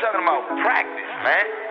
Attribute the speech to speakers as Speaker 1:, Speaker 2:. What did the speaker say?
Speaker 1: talking about practice, man.